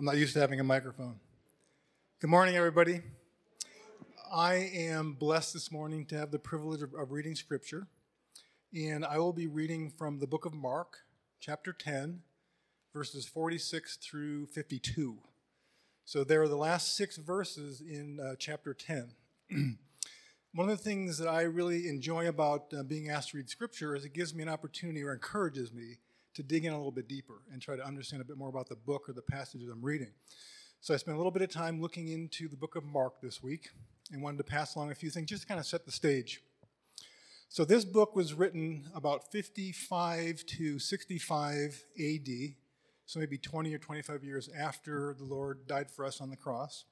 I'm not used to having a microphone. Good morning, everybody. I am blessed this morning to have the privilege of, of, reading scripture, and I will be reading from the book of Mark, chapter 10, verses 46 through 52. So there are the last six verses in uh, chapter 10. One of the things that I really enjoy about uh, being asked to read scripture is it gives me an opportunity or encourages me to dig in a little bit deeper and try to understand a bit more about the book or the passages I'm reading. So I spent a little bit of time looking into the book of Mark this week and wanted to pass along a few things just to kind of set the stage. So this book was written about 55 to 65 AD, so maybe 20 or 25 years after the Lord died for us on the cross.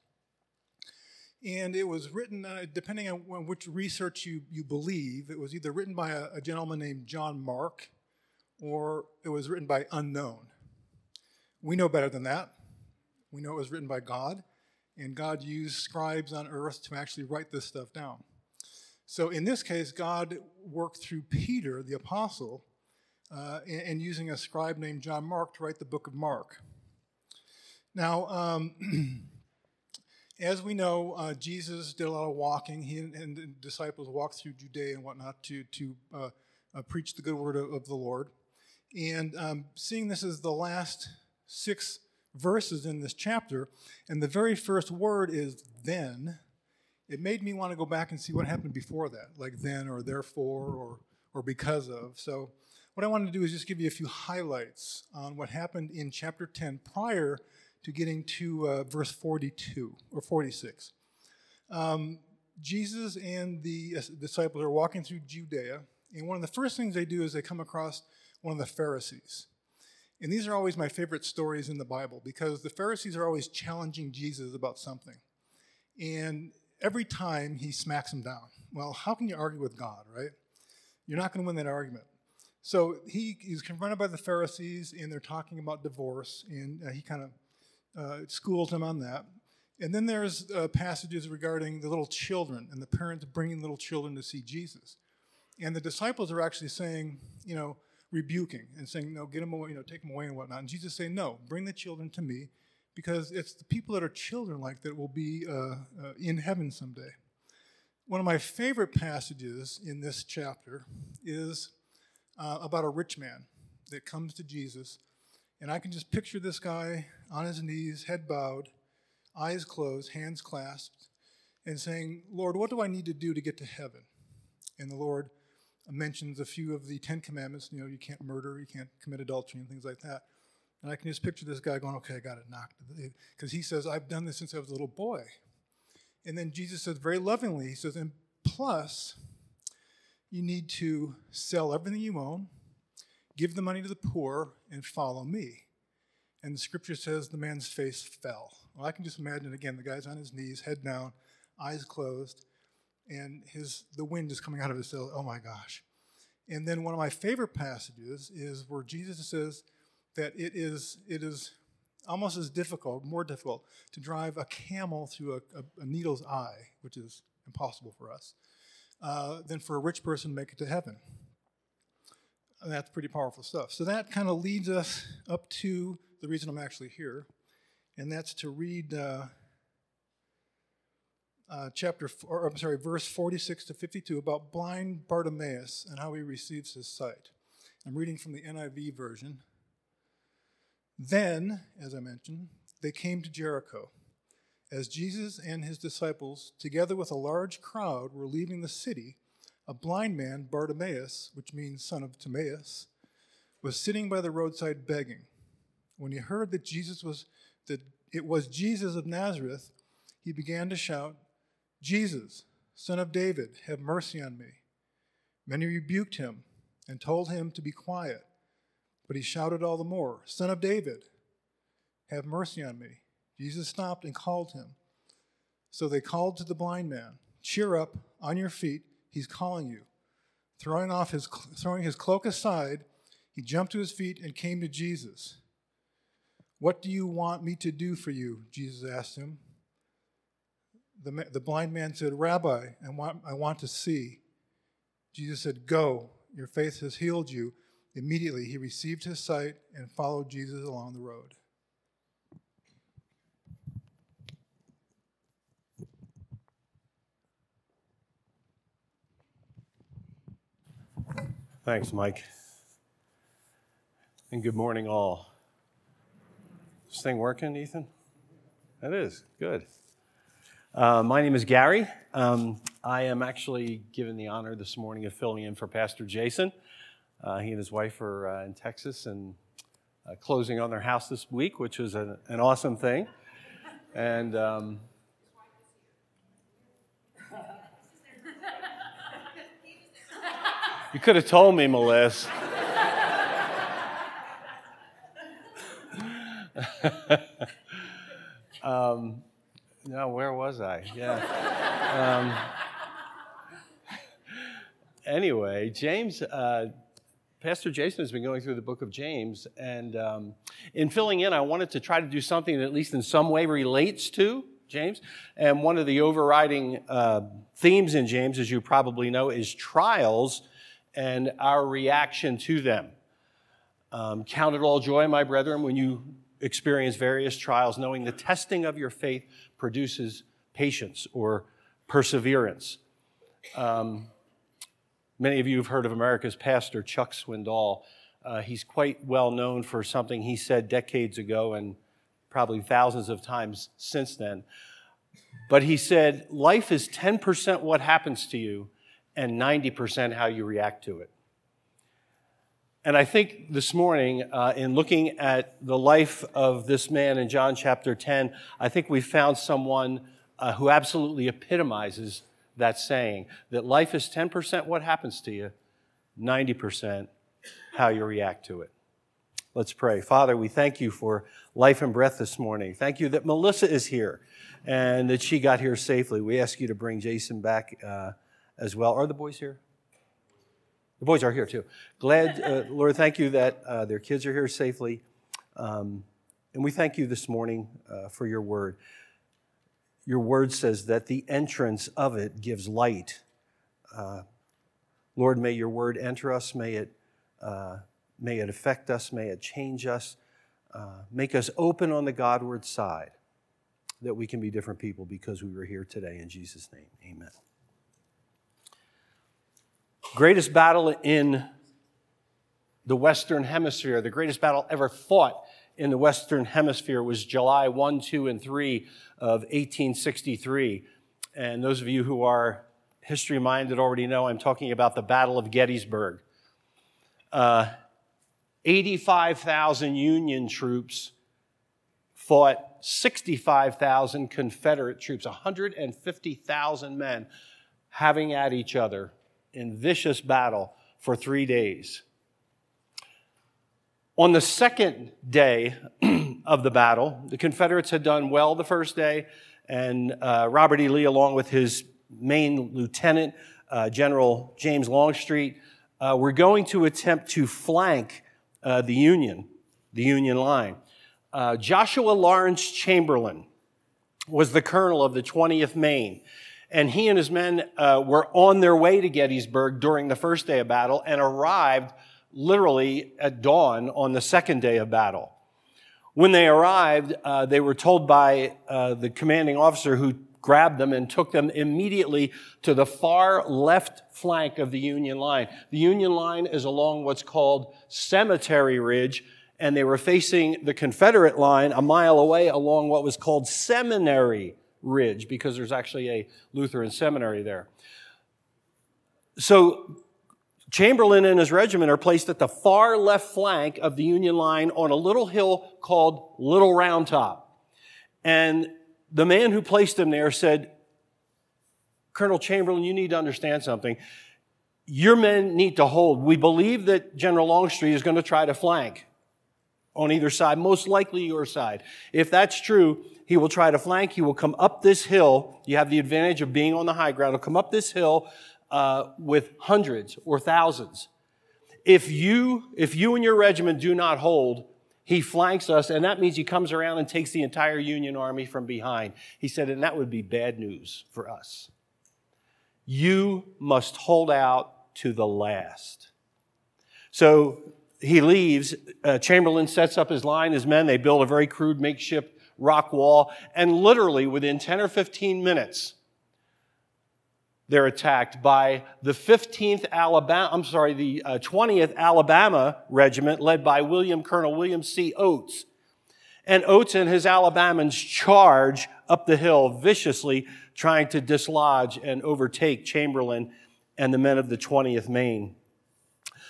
And it was written, uh, depending on which research you, you believe, it was either written by a, a gentleman named John Mark or it was written by unknown. We know better than that. We know it was written by God, and God used scribes on earth to actually write this stuff down. So in this case, God worked through Peter, the apostle, uh, and, and, using a scribe named John Mark to write the book of Mark. Now, um, as we know, uh, Jesus did a lot of walking. He and, and, the disciples walked through Judea and whatnot to, to uh, uh preach the good word of, of the Lord. And um, seeing this as the last six verses in this chapter, and the very first word is then, it made me want to go back and see what happened before that, like then or therefore or, or because of. So, what I wanted to do is just give you a few highlights on what happened in chapter 10 prior to getting to uh, verse 42 or 46. Um, Jesus and the uh, disciples are walking through Judea, and one of the first things they do is they come across one of the Pharisees. And these are always my favorite stories in the Bible because the Pharisees are always challenging Jesus about something. And every time he smacks them down. Well, how can you argue with God, right? You're not going to win that argument. So he, he's confronted by the Pharisees, and they're talking about divorce, and uh, he kind of uh, schools them on that. And then there's uh, passages regarding the little children and the parents bringing little children to see Jesus. And the disciples are actually saying, you know, rebuking and saying, no, get them away, you know, take them away and whatnot. And Jesus saying, no, bring the children to me because it's the people that are children like that will be uh, uh, in heaven someday. One of my favorite passages in this chapter is uh, about a rich man that comes to Jesus. And I can just picture this guy on his knees, head bowed, eyes closed, hands clasped, and saying, Lord, what do I need to do to get to heaven? And the Lord Uh, mentions a few of the Ten Commandments. You know, you can't murder, you can't commit adultery, and things like that. And I can just picture this guy going, okay, I got it knocked. Because he says, I've done this since I was a little boy. And then Jesus says very lovingly, he says, and plus, you need to sell everything you own, give the money to the poor, and follow me. And the scripture says the man's face fell. Well, I can just imagine again, the guy's on his knees, head down, eyes closed and his the wind is coming out of his sails. Oh my gosh. And then one of my favorite passages is where Jesus says that it is it is almost as difficult, more difficult, to drive a camel through a, a, a needle's eye, which is impossible for us, uh, than for a rich person to make it to heaven. And that's pretty powerful stuff. So that kind of leads us up to the reason I'm actually here, and that's to read uh, uh, chapter, four, I'm sorry, verse 46 to 52 about blind Bartimaeus and how he receives his sight. I'm reading from the NIV version. Then, as I mentioned, they came to Jericho. As Jesus and his disciples, together with a large crowd, were leaving the city, a blind man, Bartimaeus, which means son of Timaeus, was sitting by the roadside begging. When he heard that Jesus was that it was Jesus of Nazareth, he began to shout, Jesus, son of David, have mercy on me. Many rebuked him and told him to be quiet, but he shouted all the more, Son of David, have mercy on me. Jesus stopped and called him. So they called to the blind man, Cheer up, on your feet, he's calling you. Throwing off his throwing his cloak aside, he jumped to his feet and came to Jesus. What do you want me to do for you? Jesus asked him the, the blind man said, Rabbi, I want, I want to see. Jesus said, Go, your faith has healed you. Immediately he received his sight and followed Jesus along the road. Thanks, Mike. And good morning, all. Is this thing working, Ethan? That is good. Uh, my name is Gary. Um, I am actually given the honor this morning of filling in for Pastor Jason. Uh, he and his wife are uh, in Texas and uh, closing on their house this week, which is an, an awesome thing. And um, you could have told me, Melissa. um, no, where was I? Yeah. Um, anyway, James, uh, Pastor Jason has been going through the book of James, and um, in filling in, I wanted to try to do something that at least in some way relates to James. And one of the overriding uh, themes in James, as you probably know, is trials and our reaction to them. Um, count it all joy, my brethren, when you experience various trials, knowing the testing of your faith produces patience or perseverance. Um, many of you have heard of America's pastor, Chuck Swindoll. Uh, he's quite well known for something he said decades ago and probably thousands of times since then. But he said, Life is 10% what happens to you and 90% how you react to it. And I think this morning, uh, in looking at the life of this man in John chapter 10, I think we found someone uh, who absolutely epitomizes that saying that life is 10% what happens to you, 90% how you react to it. Let's pray. Father, we thank you for life and breath this morning. Thank you that Melissa is here and that she got here safely. We ask you to bring Jason back uh, as well. Are the boys here? The boys are here too. Glad, uh, Lord, thank you that uh, their kids are here safely. Um, and we thank you this morning uh, for your word. Your word says that the entrance of it gives light. Uh, Lord, may your word enter us. May it, uh, may it affect us. May it change us. Uh, make us open on the Godward side that we can be different people because we were here today. In Jesus' name, amen. Greatest battle in the Western Hemisphere, the greatest battle ever fought in the Western Hemisphere was July 1, 2, and 3 of 1863. And those of you who are history minded already know I'm talking about the Battle of Gettysburg. Uh, 85,000 Union troops fought 65,000 Confederate troops, 150,000 men having at each other in vicious battle for three days. On the second day of the battle, the Confederates had done well the first day, and uh, Robert E. Lee, along with his main lieutenant, uh, General James Longstreet, uh, were going to attempt to flank uh, the Union, the Union line. Uh, Joshua Lawrence Chamberlain was the colonel of the 20th Maine and he and his men uh, were on their way to Gettysburg during the first day of battle and arrived literally at dawn on the second day of battle. When they arrived, uh, they were told by uh, the commanding officer who grabbed them and took them immediately to the far left flank of the Union line. The Union line is along what's called Cemetery Ridge, and they were facing the Confederate line a mile away along what was called Seminary Ridge because there's actually a Lutheran seminary there. So Chamberlain and his regiment are placed at the far left flank of the Union line on a little hill called Little Round Top. And the man who placed them there said, Colonel Chamberlain, you need to understand something. Your men need to hold. We believe that General Longstreet is going to try to flank on either side, most likely your side. If that's true, he will try to flank. He will come up this hill. You have the advantage of being on the high ground. He'll come up this hill uh, with hundreds or thousands. If you, if you and your regiment do not hold, he flanks us, and that means he comes around and takes the entire Union army from behind. He said, and that would be bad news for us. You must hold out to the last. So he leaves. Uh, Chamberlain sets up his line, his men. They build a very crude makeshift rock wall, and literally within 10 or 15 minutes, they're attacked by the 15th Alabama, I'm sorry, the uh, 20th Alabama Regiment led by William Colonel William C. Oates. And Oates and his Alabamans charge up the hill viciously, trying to dislodge and overtake Chamberlain and the men of the 20th Maine.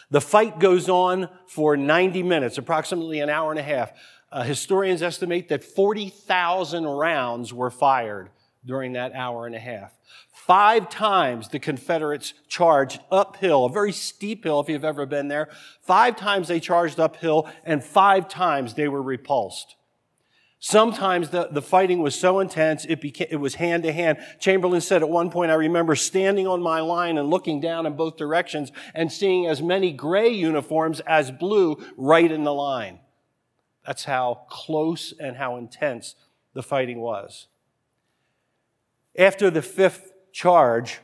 The fight goes on for 90 minutes, approximately an hour and a half. Uh, historians estimate that 40,000 rounds were fired during that hour and a half. Five times the Confederates charged uphill, a very steep hill if you've ever been there. Five times they charged uphill, and five times they were repulsed. Sometimes the, the fighting was so intense, it, became, it was hand to hand. Chamberlain said at one point, I remember standing on my line and looking down in both directions and seeing as many gray uniforms as blue right in the line. That's how close and how intense the fighting was. After the fifth charge,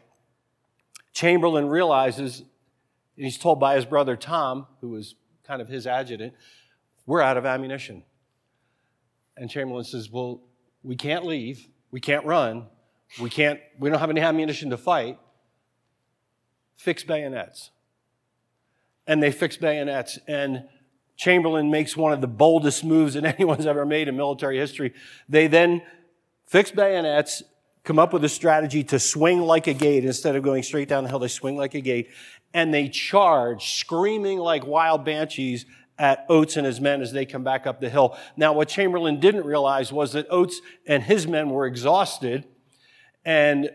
Chamberlain realizes, and he's told by his brother Tom, who was kind of his adjutant, we're out of ammunition. And Chamberlain says, Well, we can't leave. We can't run. We can't, we don't have any ammunition to fight. Fix bayonets. And they fix bayonets. And Chamberlain makes one of the boldest moves that anyone's ever made in military history. They then fix bayonets, come up with a strategy to swing like a gate. Instead of going straight down the hill, they swing like a gate. And they charge, screaming like wild banshees at Oates and his men as they come back up the hill. Now, what Chamberlain didn't realize was that Oates and his men were exhausted and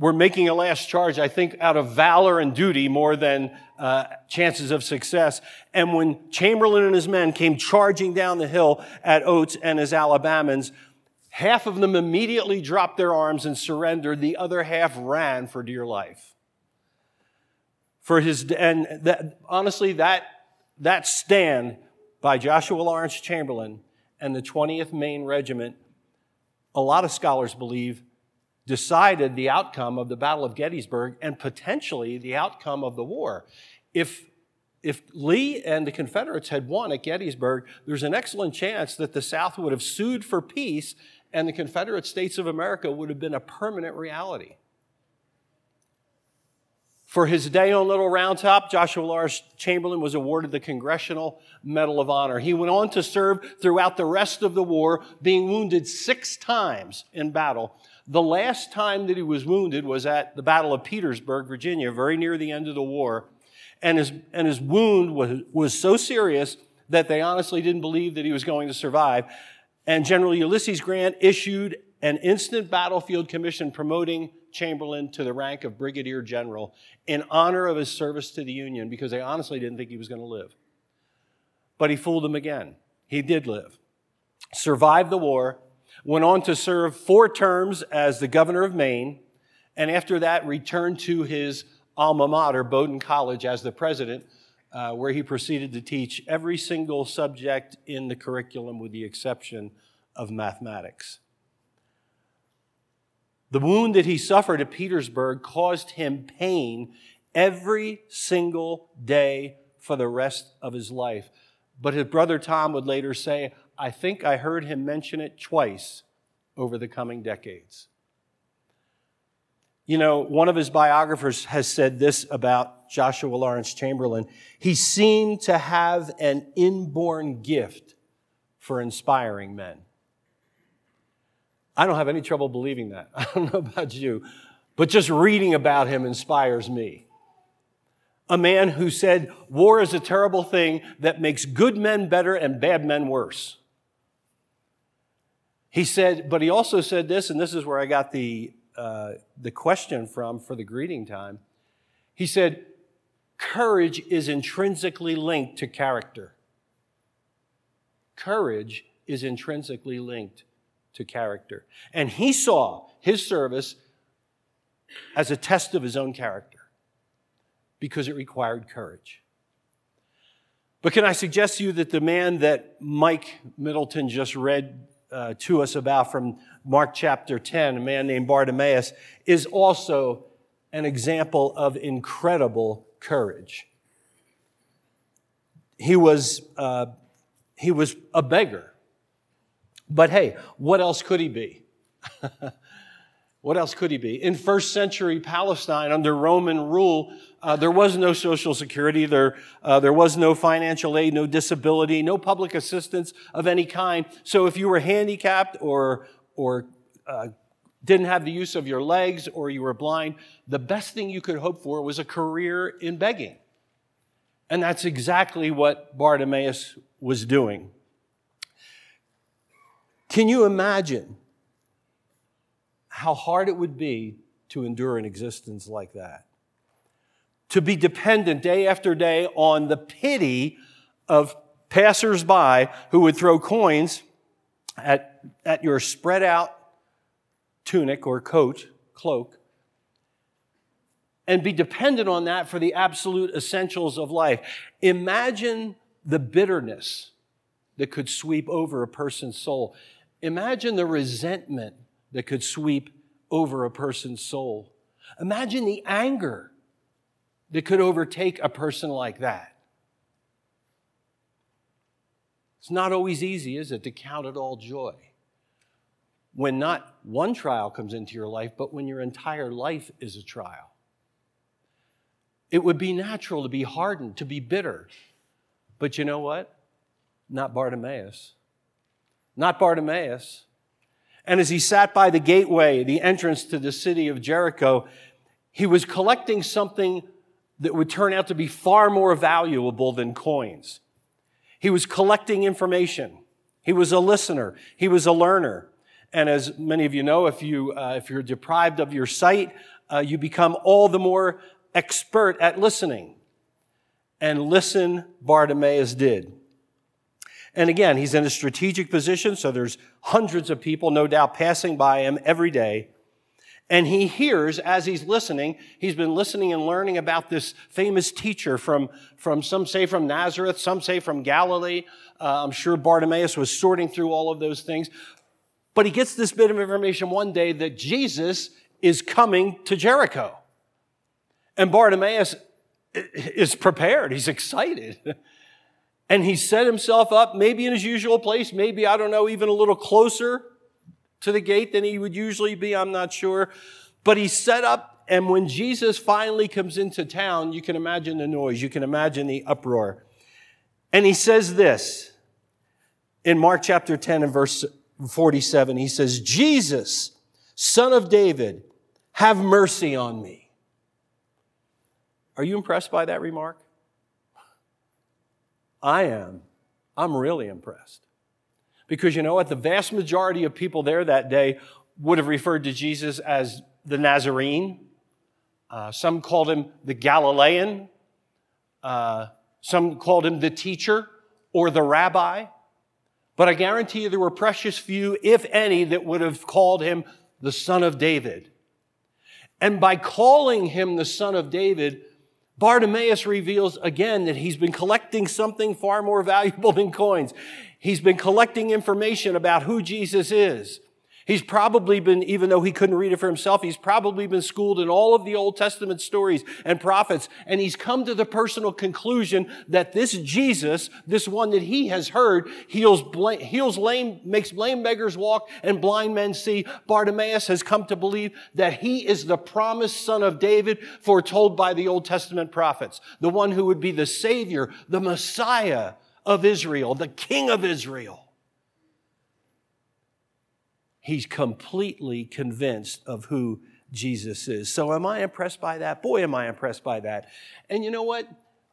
were making a last charge, I think, out of valor and duty more than uh, chances of success. And when Chamberlain and his men came charging down the hill at Oates and his Alabamans, half of them immediately dropped their arms and surrendered. The other half ran for dear life. For his, and that, honestly, that that stand by Joshua Lawrence Chamberlain and the 20th Maine Regiment, a lot of scholars believe, decided the outcome of the Battle of Gettysburg and potentially the outcome of the war. If, if Lee and the Confederates had won at Gettysburg, there's an excellent chance that the South would have sued for peace and the Confederate States of America would have been a permanent reality. For his day on Little Round Top, Joshua Lawrence Chamberlain was awarded the Congressional Medal of Honor. He went on to serve throughout the rest of the war, being wounded six times in battle. The last time that he was wounded was at the Battle of Petersburg, Virginia, very near the end of the war. And his, and his wound was, was so serious that they honestly didn't believe that he was going to survive. And General Ulysses Grant issued an instant battlefield commission promoting Chamberlain to the rank of brigadier general in honor of his service to the Union because they honestly didn't think he was going to live. But he fooled them again. He did live, survived the war, went on to serve four terms as the governor of Maine, and after that returned to his alma mater, Bowdoin College, as the president, uh, where he proceeded to teach every single subject in the curriculum with the exception of mathematics. The wound that he suffered at Petersburg caused him pain every single day for the rest of his life. But his brother Tom would later say, I think I heard him mention it twice over the coming decades. You know, one of his biographers has said this about Joshua Lawrence Chamberlain. He seemed to have an inborn gift for inspiring men. I don't have any trouble believing that. I don't know about you, but just reading about him inspires me. A man who said, War is a terrible thing that makes good men better and bad men worse. He said, but he also said this, and this is where I got the, uh, the question from for the greeting time. He said, Courage is intrinsically linked to character. Courage is intrinsically linked to character. And he saw his service as a test of his own character because it required courage. But can I suggest to you that the man that Mike Middleton just read uh, to us about from Mark chapter 10, a man named Bartimaeus, is also an example of incredible courage. He was, uh, he was a beggar. But hey, what else could he be? What else could he be? In first century Palestine, under Roman rule, uh, there was no social security, there, uh, there was no financial aid, no disability, no public assistance of any kind. So if you were handicapped or, or uh, didn't have the use of your legs or you were blind, the best thing you could hope for was a career in begging. And that's exactly what Bartimaeus was doing. Can you imagine how hard it would be to endure an existence like that? To be dependent day after day on the pity of passersby who would throw coins at, at your spread out tunic or coat, cloak, and be dependent on that for the absolute essentials of life. Imagine the bitterness that could sweep over a person's soul. Imagine the resentment that could sweep over a person's soul. Imagine the anger that could overtake a person like that. It's not always easy, is it, to count it all joy? When not one trial comes into your life, but when your entire life is a trial. It would be natural to be hardened, to be bitter. But you know what? Not Bartimaeus. Not Bartimaeus. And as he sat by the gateway, the entrance to the city of Jericho, he was collecting something that would turn out to be far more valuable than coins. He was collecting information. He was a listener. He was a learner. And as many of you know, if, you, uh, if you're deprived of your sight, uh, you become all the more expert at listening. And listen, Bartimaeus did. And again, he's in a strategic position, so there's hundreds of people, no doubt, passing by him every day. And he hears as he's listening, he's been listening and learning about this famous teacher from, from some say from Nazareth, some say from Galilee. Uh, I'm sure Bartimaeus was sorting through all of those things. But he gets this bit of information one day that Jesus is coming to Jericho. And Bartimaeus is prepared. He's excited. And he set himself up, maybe in his usual place, maybe, I don't know, even a little closer to the gate than he would usually be, I'm not sure. But he set up, and when Jesus finally comes into town, you can imagine the noise, you can imagine the uproar. And he says this in Mark chapter 10 and verse 47. He says, Jesus, son of David, have mercy on me. Are you impressed by that remark? I am. I'm really impressed. Because you know what? The vast majority of people there that day would have referred to Jesus as the Nazarene. Uh, some called him the Galilean. Uh, some called him the teacher or the rabbi. But I guarantee you there were precious few, if any, that would have called him the son of David. And by calling him the son of David, Bartimaeus reveals again that he's been collecting something far more valuable than coins. He's been collecting information about who Jesus is. He's probably been, even though he couldn't read it for himself, he's probably been schooled in all of the Old Testament stories and prophets. And he's come to the personal conclusion that this Jesus, this one that he has heard, heals, heals lame, makes lame beggars walk and blind men see. Bartimaeus has come to believe that he is the promised son of David foretold by the Old Testament prophets. The one who would be the savior, the Messiah of Israel, the king of Israel. He's completely convinced of who Jesus is. So, am I impressed by that? Boy, am I impressed by that. And you know what?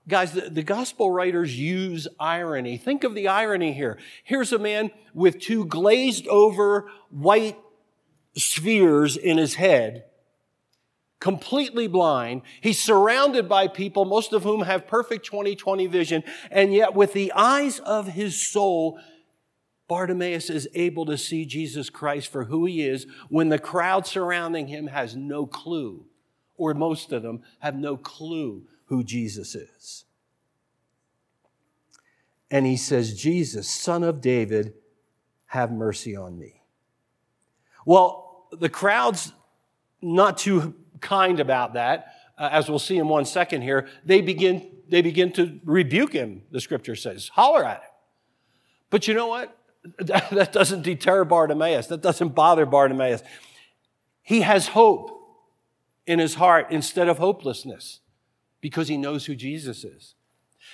Guys, the, the, gospel writers use irony. Think of the irony here. Here's a man with two glazed over white spheres in his head, completely blind. He's surrounded by people, most of whom have perfect 20/20 vision, and yet with the eyes of his soul, Bartimaeus is able to see Jesus Christ for who he is when the crowd surrounding him has no clue, or most of them have no clue who Jesus is. And he says, Jesus, son of David, have mercy on me. Well, the crowd's not too kind about that. Uh, as we'll see in one second here, they begin, they begin to rebuke him, the scripture says, holler at him. But you know what? that doesn't deter Bartimaeus. That doesn't bother Bartimaeus. He has hope in his heart instead of hopelessness because he knows who Jesus is.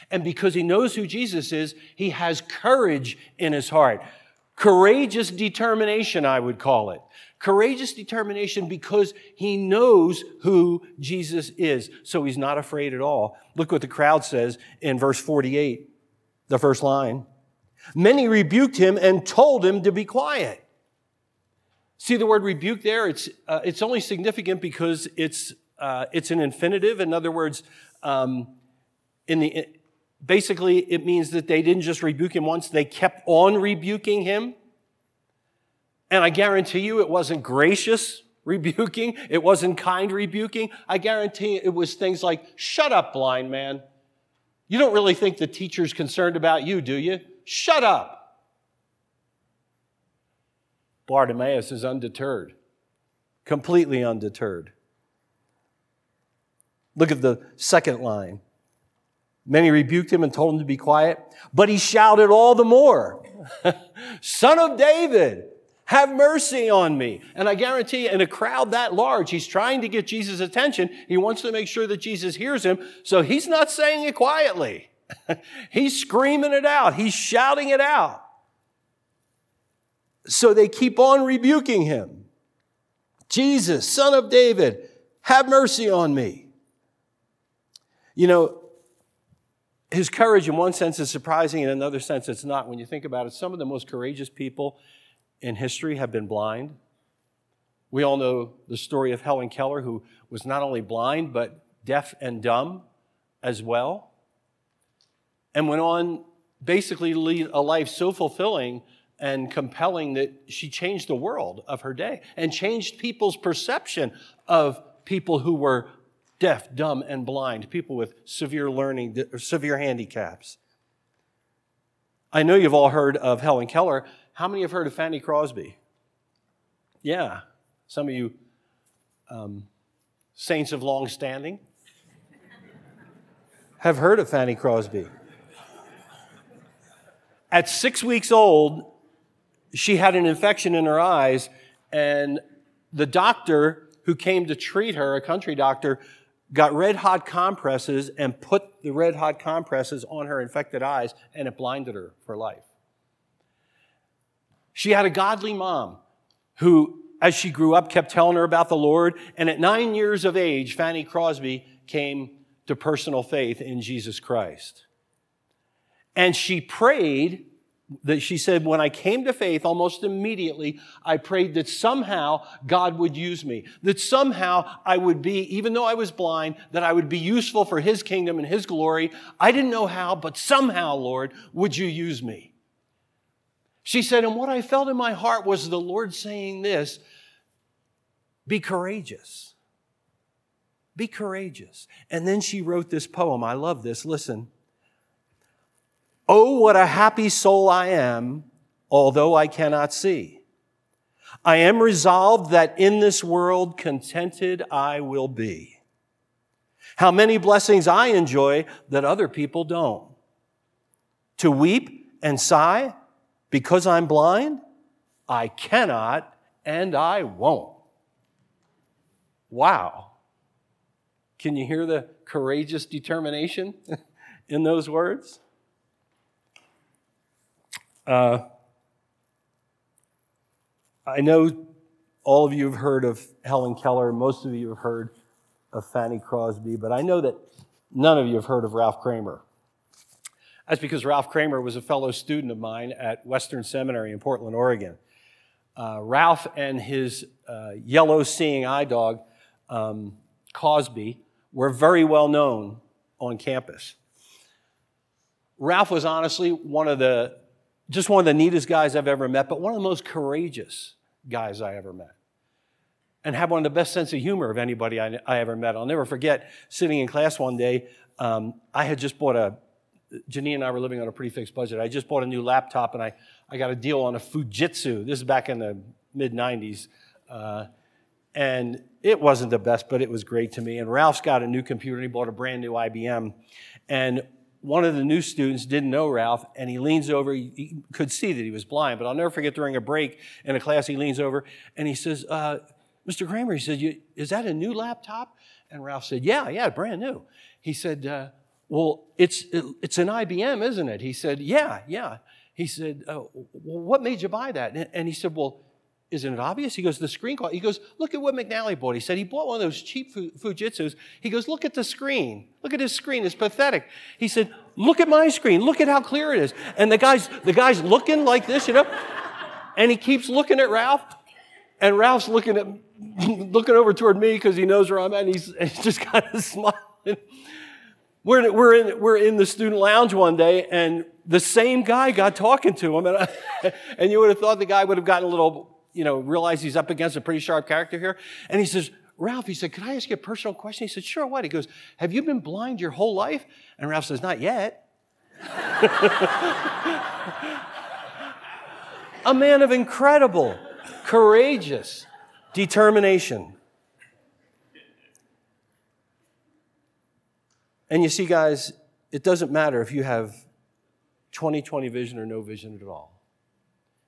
And because he knows who Jesus is, he has courage in his heart. Courageous determination, I would call it. Courageous determination because he knows who Jesus is. So he's not afraid at all. Look what the crowd says in verse 48, the first line. Many rebuked him and told him to be quiet. See the word rebuke there? It's, uh, it's only significant because it's, uh, it's an infinitive. In other words, um, in the, basically, it means that they didn't just rebuke him once, they kept on rebuking him. And I guarantee you it wasn't gracious rebuking, it wasn't kind rebuking. I guarantee it was things like, shut up, blind man. You don't really think the teacher's concerned about you, do you? Shut up. Bartimaeus is undeterred, completely undeterred. Look at the second line. Many rebuked him and told him to be quiet, but he shouted all the more, Son of David, have mercy on me. And I guarantee in a crowd that large, he's trying to get Jesus' attention. He wants to make sure that Jesus hears him. So he's not saying it quietly. he's screaming it out. He's shouting it out. So they keep on rebuking him. Jesus, son of David, have mercy on me. You know, his courage in one sense is surprising, in another sense it's not. When you think about it, some of the most courageous people in history have been blind. We all know the story of Helen Keller, who was not only blind, but deaf and dumb as well, and went on basically lead a life so fulfilling and compelling that she changed the world of her day and changed people's perception of people who were deaf, dumb, and blind, people with severe learning, severe handicaps. I know you've all heard of Helen Keller. How many have heard of Fanny Crosby? Yeah, some of you um, saints of long standing have heard of Fanny Crosby. At six weeks old, she had an infection in her eyes, and the doctor who came to treat her, a country doctor, got red hot compresses and put the red hot compresses on her infected eyes, and it blinded her for life. She had a godly mom who, as she grew up, kept telling her about the Lord. And at nine years of age, Fanny Crosby came to personal faith in Jesus Christ. And she prayed that she said, when I came to faith, almost immediately, I prayed that somehow God would use me, that somehow I would be, even though I was blind, that I would be useful for His kingdom and His glory. I didn't know how, but somehow, Lord, would you use me? She said, and what I felt in my heart was the Lord saying this be courageous. Be courageous. And then she wrote this poem. I love this. Listen. Oh, what a happy soul I am, although I cannot see. I am resolved that in this world contented I will be. How many blessings I enjoy that other people don't. To weep and sigh because I'm blind, I cannot and I won't. Wow. Can you hear the courageous determination in those words? Uh, I know all of you have heard of Helen Keller, most of you have heard of Fanny Crosby, but I know that none of you have heard of Ralph Kramer. That's because Ralph Kramer was a fellow student of mine at Western Seminary in Portland, Oregon. Uh, Ralph and his uh, yellow seeing eye dog, um, Cosby, were very well known on campus. Ralph was honestly one of the, just one of the neatest guys I've ever met, but one of the most courageous guys I ever met. And had one of the best sense of humor of anybody I, I ever met. I'll never forget sitting in class one day. Um, I had just bought a Janine and I were living on a pretty fixed budget. I just bought a new laptop and I, I got a deal on a Fujitsu. This is back in the mid 90s. Uh, and it wasn't the best, but it was great to me. And Ralph's got a new computer and he bought a brand new IBM. And one of the new students didn't know Ralph, and he leans over. He, could see that he was blind, but I'll never forget during a break in a class, he leans over and he says, uh, Mr. Kramer, he said, Is that a new laptop? And Ralph said, Yeah, yeah, brand new. He said, uh, Well, it's, it, it's an IBM, isn't it? He said, Yeah, yeah. He said, uh, Well, what made you buy that? And, and he said, Well, isn't it obvious? He goes, the screen. He goes, look at what McNally bought. He said he bought one of those cheap Fujitsus. He goes, look at the screen. Look at his screen. It's pathetic. He said, look at my screen. Look at how clear it is. And the guy's, the guy's looking like this, you know? And he keeps looking at Ralph. And Ralph's looking at, looking over toward me because he knows where I'm at. And he's, and he's just kind of smiling. We're, we're, in, we're in the student lounge one day, and the same guy got talking to him. And, I, and you would have thought the guy would have gotten a little you know, realize he's up against a pretty sharp character here. And he says, Ralph, he said, could I ask you a personal question? He said, sure, what? He goes, have you been blind your whole life? And Ralph says, not yet. a man of incredible, courageous determination. And you see, guys, it doesn't matter if you have 20 20 vision or no vision at all.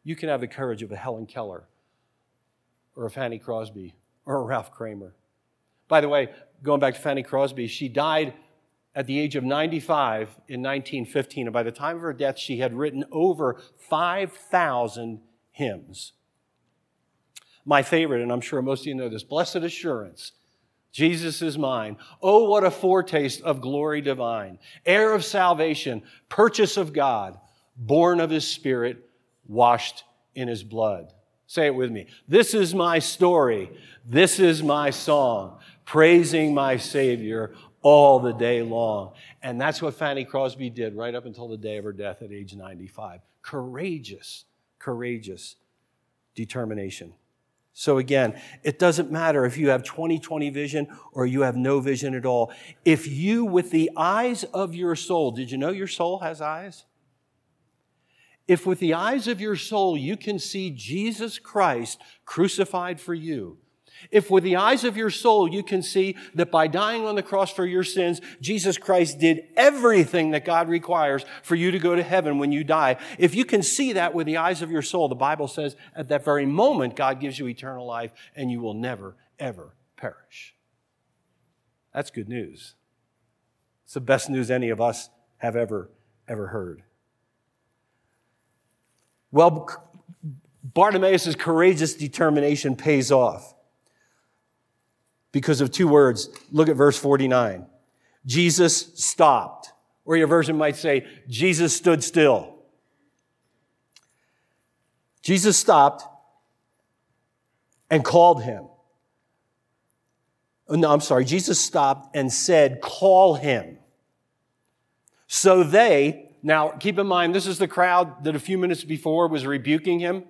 You can have the courage of a Helen Keller or a Fanny Crosby or a Ralph Kramer. By the way, going back to Fanny Crosby, she died at the age of 95 in 1915. And by the time of her death, she had written over 5,000 hymns. My favorite, and I'm sure most of you know this Blessed Assurance. Jesus is mine. Oh, what a foretaste of glory divine. Heir of salvation, purchase of God, born of his spirit, washed in his blood. Say it with me. This is my story. This is my song, praising my Savior all the day long. And that's what Fanny Crosby did right up until the day of her death at age 95. Courageous, courageous determination. So again, it doesn't matter if you have 20 20 vision or you have no vision at all. If you, with the eyes of your soul, did you know your soul has eyes? If with the eyes of your soul you can see Jesus Christ crucified for you, if with the eyes of your soul you can see that by dying on the cross for your sins, Jesus Christ did everything that God requires for you to go to heaven when you die, if you can see that with the eyes of your soul, the Bible says at that very moment God gives you eternal life and you will never, ever perish. That's good news. It's the best news any of us have ever, ever heard. Well, Bartimaeus' courageous determination pays off because of two words. Look at verse 49. Jesus stopped. Or your version might say, Jesus stood still. Jesus stopped and called him. Oh, no, I'm sorry. Jesus stopped and said, Call him. So they, now, keep in mind, this is the crowd that a few minutes before was rebuking him,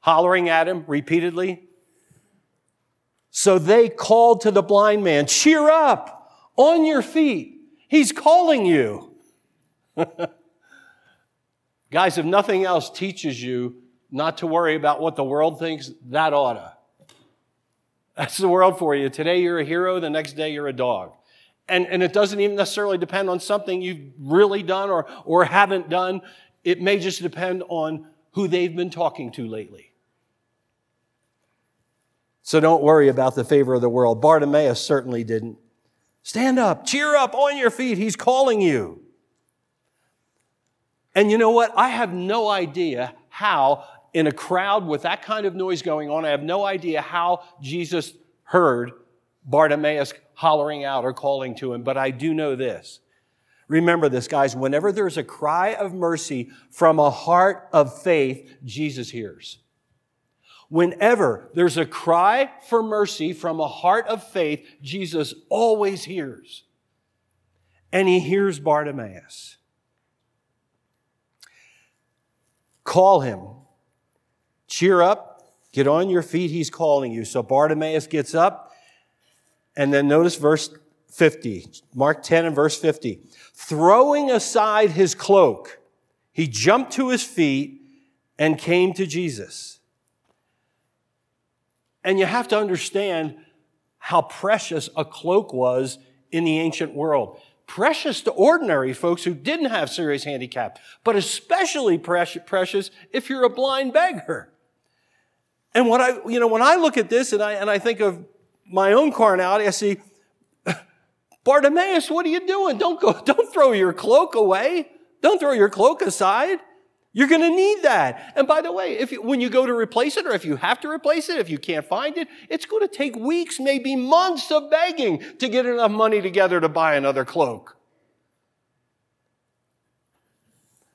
hollering at him repeatedly. So they called to the blind man, Cheer up, on your feet. He's calling you. Guys, if nothing else teaches you not to worry about what the world thinks, that oughta. That's the world for you. Today you're a hero, the next day you're a dog. And, and it doesn't even necessarily depend on something you've really done or, or haven't done. It may just depend on who they've been talking to lately. So don't worry about the favor of the world. Bartimaeus certainly didn't. Stand up, cheer up, on your feet. He's calling you. And you know what? I have no idea how, in a crowd with that kind of noise going on, I have no idea how Jesus heard Bartimaeus hollering out or calling to him, but I do know this. Remember this, guys. Whenever there's a cry of mercy from a heart of faith, Jesus hears. Whenever there's a cry for mercy from a heart of faith, Jesus always hears. And he hears Bartimaeus. Call him. Cheer up. Get on your feet. He's calling you. So Bartimaeus gets up and then notice verse 50, Mark 10 and verse 50. Throwing aside his cloak, he jumped to his feet and came to Jesus. And you have to understand how precious a cloak was in the ancient world. Precious to ordinary folks who didn't have serious handicap, but especially precious if you're a blind beggar. And what I, you know, when I look at this and I, and I think of my own carnality, I see, Bartimaeus, what are you doing? Don't go, don't throw your cloak away. Don't throw your cloak aside. You're going to need that. And by the way, if you, when you go to replace it, or if you have to replace it, if you can't find it, it's going to take weeks, maybe months of begging to get enough money together to buy another cloak.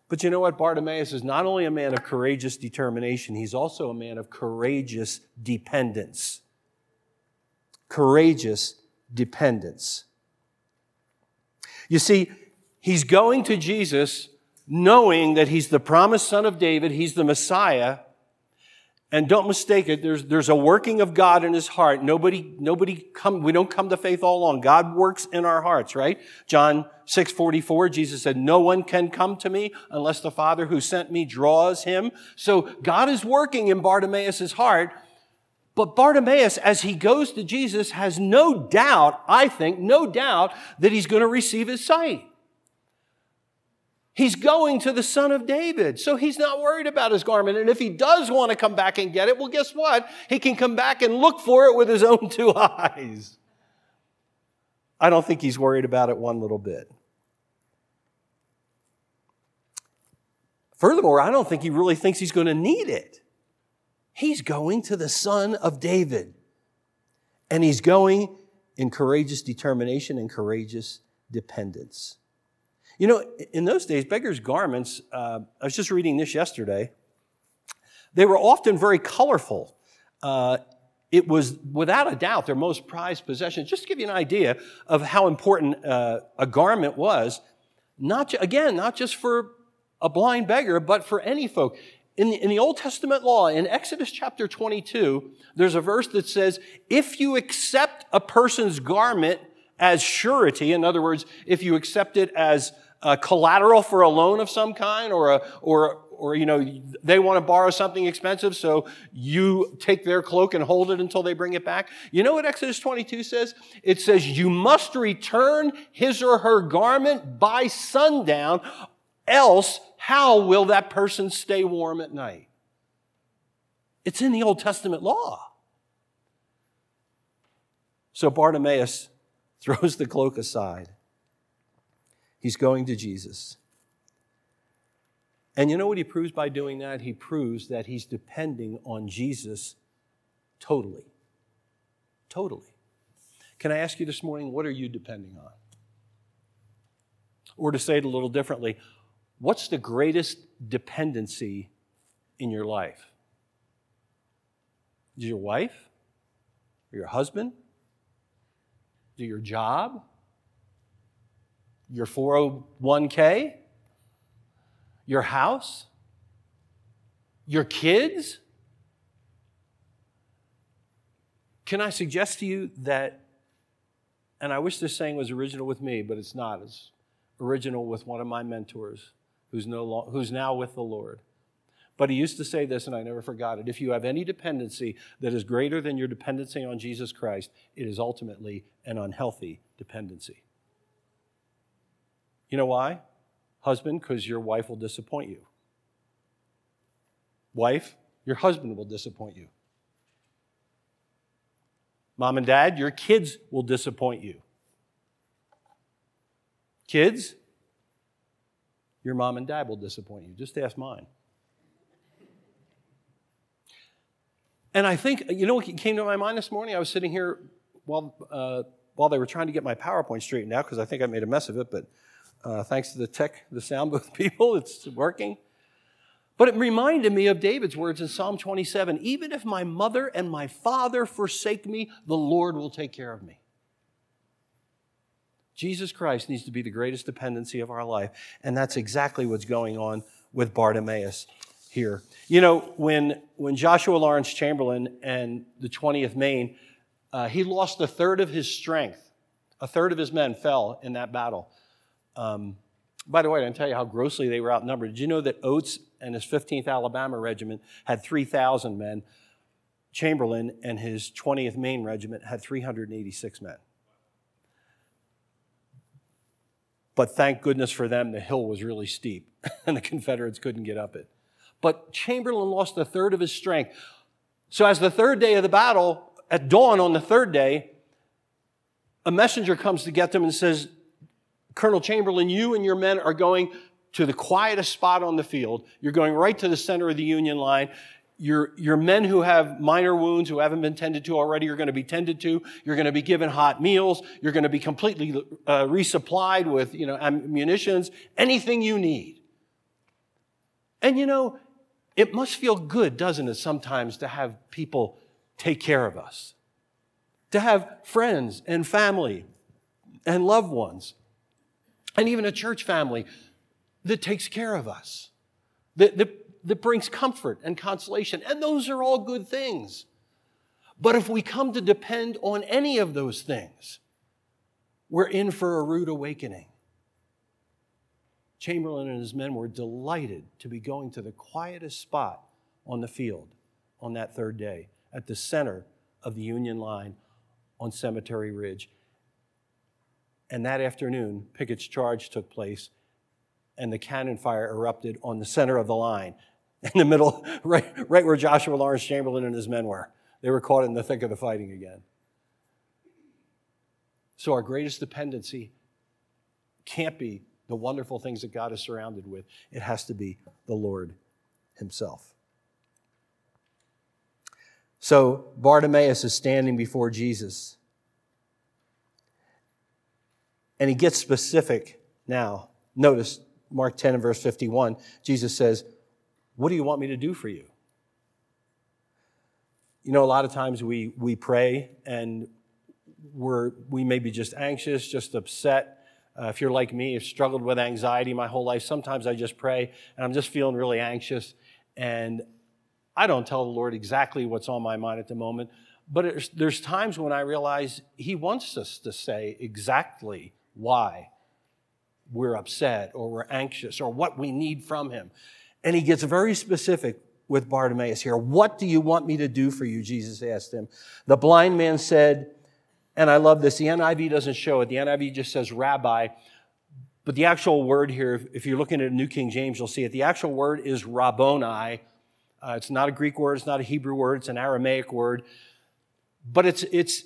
But you know what? Bartimaeus is not only a man of courageous determination, he's also a man of courageous dependence. Courageous dependence. You see, he's going to Jesus knowing that he's the promised son of David, he's the Messiah. And don't mistake it, there's, there's a working of God in his heart. Nobody, nobody come, we don't come to faith all alone. God works in our hearts, right? John 6 44, Jesus said, No one can come to me unless the Father who sent me draws him. So God is working in Bartimaeus' heart. But Bartimaeus, as he goes to Jesus, has no doubt, I think, no doubt that he's going to receive his sight. He's going to the son of David. So he's not worried about his garment. And if he does want to come back and get it, well, guess what? He can come back and look for it with his own two eyes. I don't think he's worried about it one little bit. Furthermore, I don't think he really thinks he's going to need it. He's going to the son of David. And he's going in courageous determination and courageous dependence. You know, in those days, beggars' garments, uh, I was just reading this yesterday, they were often very colorful. Uh, it was, without a doubt, their most prized possession. Just to give you an idea of how important uh, a garment was, not again, not just for a blind beggar, but for any folk. In the, in the Old Testament law, in Exodus chapter 22, there's a verse that says, if you accept a person's garment as surety, in other words, if you accept it as collateral for a loan of some kind or a, or, or, you know, they want to borrow something expensive, so you take their cloak and hold it until they bring it back. You know what Exodus 22 says? It says, you must return his or her garment by sundown, else how will that person stay warm at night? It's in the Old Testament law. So Bartimaeus throws the cloak aside. He's going to Jesus. And you know what he proves by doing that? He proves that he's depending on Jesus totally. Totally. Can I ask you this morning, what are you depending on? Or to say it a little differently, what's the greatest dependency in your life? Is your wife? Or your husband? Is your job? your 401k, your house, your kids. Can I suggest to you that, and I wish this saying was original with me, but it's not. It's original with one of my mentors who's, no long, who's now with the Lord. But he used to say this, and I never forgot it. If you have any dependency that is greater than your dependency on Jesus Christ, it is ultimately an unhealthy dependency. You know why? Husband, because your wife will disappoint you. Wife, your husband will disappoint you. Mom and dad, your kids will disappoint you. Kids, your mom and dad will disappoint you. Just ask mine. And I think, you know what came to my mind this morning? I was sitting here while, uh, while they were trying to get my PowerPoint straightened out because I think I made a mess of it, but uh, thanks to the tech, the sound booth people, it's working. But it reminded me of David's words in Psalm 27 Even if my mother and my father forsake me, the Lord will take care of me. Jesus Christ needs to be the greatest dependency of our life. And that's exactly what's going on with Bartimaeus here. You know, when, when Joshua Lawrence Chamberlain and the 20th Maine, uh, he lost a third of his strength. A third of his men fell in that battle. Um, by the way, I didn't tell you how grossly they were outnumbered. Did you know that Oates and his 15th Alabama Regiment had 3,000 men? Chamberlain and his 20th Maine Regiment had 386 men. But thank goodness for them, the hill was really steep and the Confederates couldn't get up it. But Chamberlain lost a third of his strength. So, as the third day of the battle, at dawn on the third day, a messenger comes to get them and says, Colonel Chamberlain, you and your men are going to the quietest spot on the field. You're going right to the center of the Union line. Your, your men who have minor wounds who haven't been tended to already are going to be tended to. You're going to be given hot meals. You're going to be completely uh, resupplied with you know, munitions, anything you need. And you know, it must feel good, doesn't it, sometimes to have people take care of us, to have friends and family and loved ones, and even a church family that takes care of us, that, that, that brings comfort and consolation. And those are all good things. But if we come to depend on any of those things, we're in for a rude awakening. Chamberlain and his men were delighted to be going to the quietest spot on the field on that third day, at the center of the Union line on Cemetery Ridge. And that afternoon, Pickett's charge took place, and the cannon fire erupted on the center of the line, in the middle, right, right where Joshua Lawrence Chamberlain and his men were. They were caught in the thick of the fighting again. So, our greatest dependency can't be the wonderful things that God is surrounded with. It has to be the Lord Himself. So Bartimaeus is standing before Jesus. And he gets specific now. Notice Mark 10 and verse 51. Jesus says, What do you want me to do for you? You know, a lot of times we, we pray and we're, we may be just anxious, just upset, uh, if you're like me, you've struggled with anxiety my whole life, sometimes I just pray and I'm just feeling really anxious. And I don't tell the Lord exactly what's on my mind at the moment, but there's times when I realize He wants us to say exactly why we're upset or we're anxious or what we need from Him. And He gets very specific with Bartimaeus here. What do you want me to do for you? Jesus asked him. The blind man said, and I love this. The NIV doesn't show it. The NIV just says rabbi. But the actual word here, if you're looking at New King James, you'll see it. The actual word is rabboni. Uh, it's not a Greek word. It's not a Hebrew word. It's an Aramaic word. But it's, it's,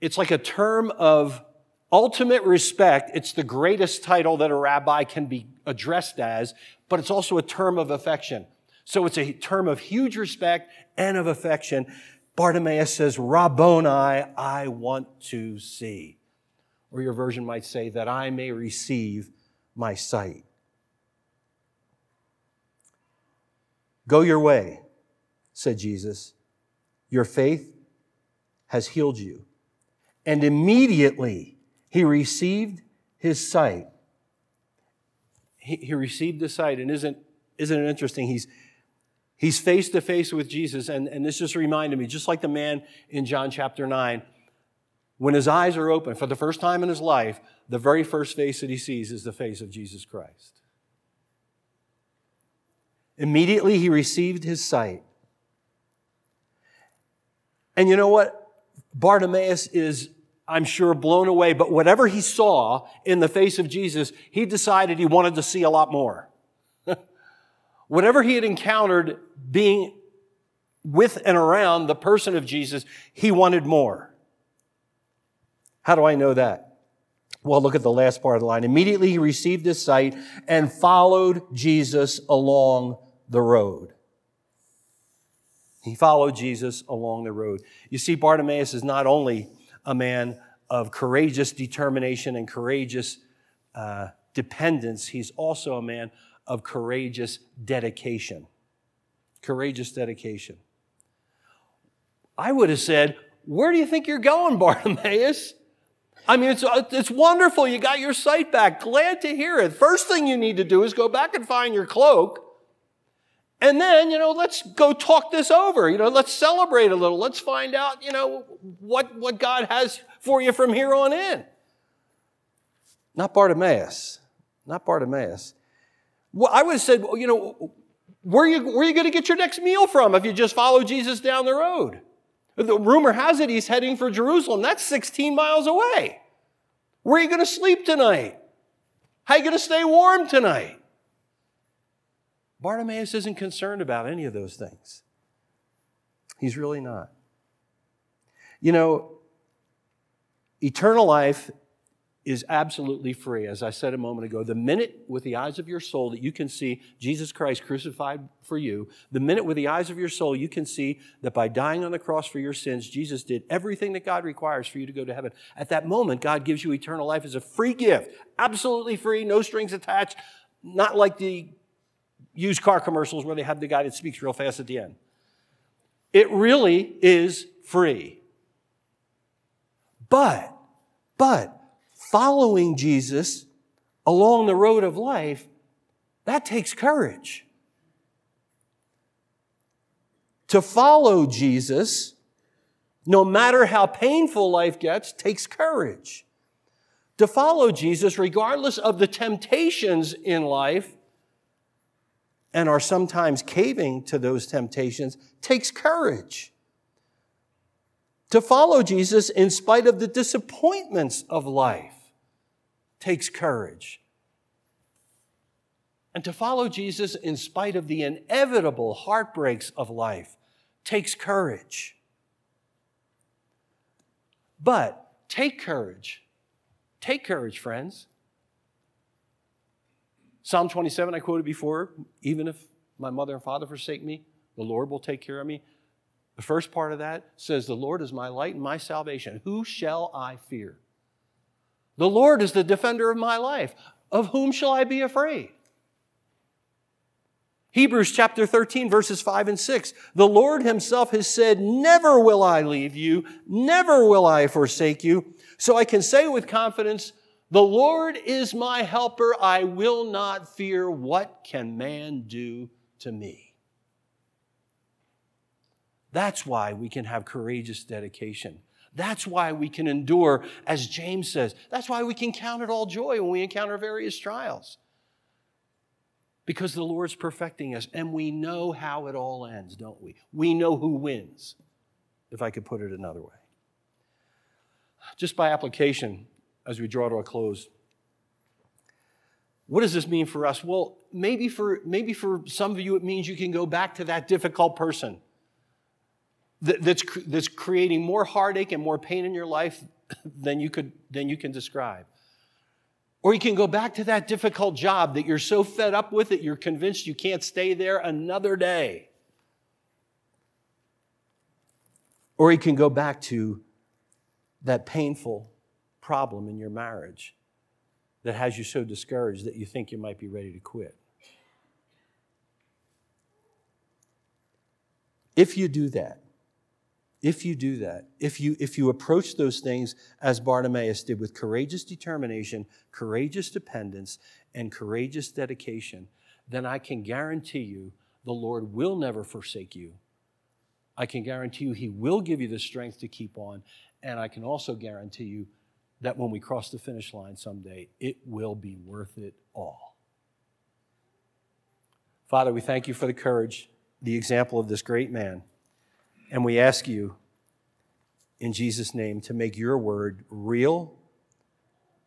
it's like a term of ultimate respect. It's the greatest title that a rabbi can be addressed as, but it's also a term of affection. So it's a term of huge respect and of affection. Bartimaeus says, Rabboni, I want to see. Or your version might say, that I may receive my sight. Go your way, said Jesus. Your faith has healed you. And immediately he received his sight. He, he received the sight. And isn't, isn't it interesting? He's, He's face to face with Jesus. And, and this just reminded me, just like the man in John chapter 9, when his eyes are open for the first time in his life, the very first face that he sees is the face of Jesus Christ. Immediately he received his sight. And you know what? Bartimaeus is, I'm sure, blown away, but whatever he saw in the face of Jesus, he decided he wanted to see a lot more. Whatever he had encountered being with and around the person of Jesus, he wanted more. How do I know that? Well, look at the last part of the line. Immediately he received his sight and followed Jesus along the road. He followed Jesus along the road. You see, Bartimaeus is not only a man of courageous determination and courageous uh, dependence, he's also a man of courageous dedication. Courageous dedication. I would have said, Where do you think you're going, Bartimaeus? I mean, it's, it's wonderful. You got your sight back. Glad to hear it. First thing you need to do is go back and find your cloak. And then, you know, let's go talk this over. You know, let's celebrate a little. Let's find out, you know, what, what God has for you from here on in. Not Bartimaeus. Not Bartimaeus. Well, I would have said, you know, where are you, where are you going to get your next meal from if you just follow Jesus down the road? The rumor has it he's heading for Jerusalem. That's 16 miles away. Where are you going to sleep tonight? How are you going to stay warm tonight? Bartimaeus isn't concerned about any of those things. He's really not. You know, eternal life is absolutely free. As I said a moment ago, the minute with the eyes of your soul that you can see Jesus Christ crucified for you, the minute with the eyes of your soul you can see that by dying on the cross for your sins, Jesus did everything that God requires for you to go to heaven. At that moment, God gives you eternal life as a free gift, absolutely free, no strings attached, not like the used car commercials where they have the guy that speaks real fast at the end. It really is free. But, but, following Jesus along the road of life, that takes courage. To follow Jesus, no matter how painful life gets, takes courage. To follow Jesus, regardless of the temptations in life, and are sometimes caving to those temptations, takes courage. To follow Jesus in spite of the disappointments of life takes courage. And to follow Jesus in spite of the inevitable heartbreaks of life takes courage. But take courage. Take courage, friends. Psalm 27, I quoted before, even if my mother and father forsake me, the Lord will take care of me. The first part of that says, The Lord is my light and my salvation. Who shall I fear? The Lord is the defender of my life. Of whom shall I be afraid? Hebrews chapter 13, verses 5 and 6. The Lord himself has said, Never will I leave you, never will I forsake you. So I can say with confidence, The Lord is my helper. I will not fear. What can man do to me? That's why we can have courageous dedication. That's why we can endure, as James says. That's why we can count it all joy when we encounter various trials. Because the Lord's perfecting us, and we know how it all ends, don't we? We know who wins, if I could put it another way. Just by application, as we draw to a close, what does this mean for us? Well, maybe for, maybe for some of you, it means you can go back to that difficult person that's, that's creating more heartache and more pain in your life than you, could, than you can describe. Or you can go back to that difficult job that you're so fed up with that you're convinced you can't stay there another day. Or you can go back to that painful problem in your marriage that has you so discouraged that you think you might be ready to quit. If you do that, if you do that, if you, if you approach those things as Bartimaeus did with courageous determination, courageous dependence, and courageous dedication, then I can guarantee you the Lord will never forsake you. I can guarantee you He will give you the strength to keep on. And I can also guarantee you that when we cross the finish line someday, it will be worth it all. Father, we thank you for the courage, the example of this great man. And we ask you, in Jesus' name, to make your word real,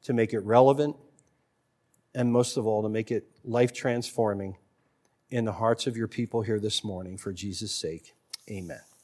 to make it relevant, and most of all, to make it life transforming in the hearts of your people here this morning for Jesus' sake. Amen.